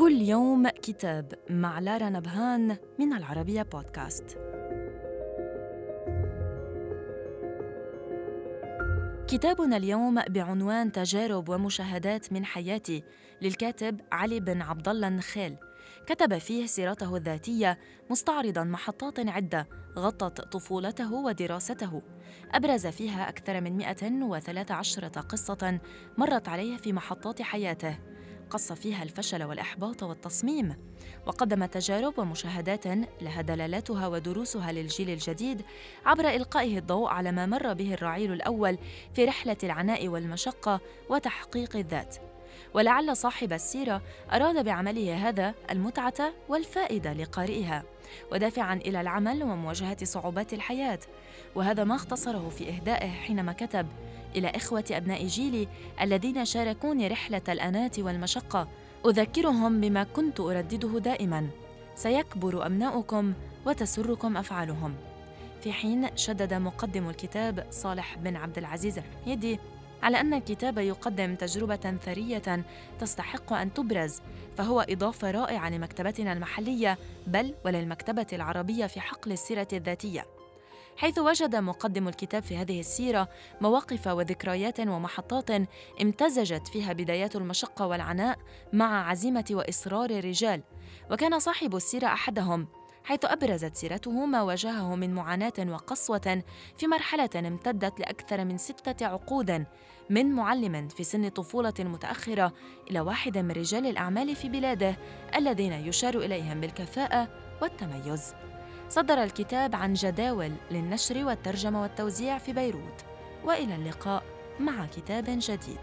اليوم كتاب مع لارا نبهان من العربية بودكاست. كتابنا اليوم بعنوان تجارب ومشاهدات من حياتي للكاتب علي بن عبد الله النخيل. كتب فيه سيرته الذاتية مستعرضا محطات عدة غطت طفولته ودراسته. أبرز فيها أكثر من 113 قصة مرت عليه في محطات حياته. قص فيها الفشل والإحباط والتصميم وقدم تجارب ومشاهدات لها دلالاتها ودروسها للجيل الجديد عبر إلقائه الضوء على ما مر به الرعيل الأول في رحلة العناء والمشقة وتحقيق الذات. ولعل صاحب السيرة أراد بعمله هذا المتعة والفائدة لقارئها ودافعا إلى العمل ومواجهة صعوبات الحياة. وهذا ما اختصره في إهدائه حينما كتب إلى إخوة أبناء جيلي الذين شاركوني رحلة الأناة والمشقة أذكرهم بما كنت أردده دائما. سيكبر أبناؤكم وتسركم أفعالهم. في حين شدد مقدم الكتاب صالح بن عبد العزيز الحميدي على أن الكتاب يقدم تجربة ثرية تستحق أن تبرز فهو إضافة رائعة لمكتبتنا المحلية بل وللمكتبة العربية في حقل السيرة الذاتية. حيث وجد مقدم الكتاب في هذه السيرة مواقف وذكريات ومحطات امتزجت فيها بدايات المشقة والعناء مع عزيمة وإصرار الرجال وكان صاحب السيرة أحدهم. حيث أبرزت سيرته ما واجهه من معاناة وقسوة في مرحلة امتدت لأكثر من ستة عقود من معلم في سن طفولة متأخرة إلى واحد من رجال الأعمال في بلاده الذين يشار إليهم بالكفاءة والتميز. صدر الكتاب عن جداول للنشر والترجمة والتوزيع في بيروت وإلى اللقاء مع كتاب جديد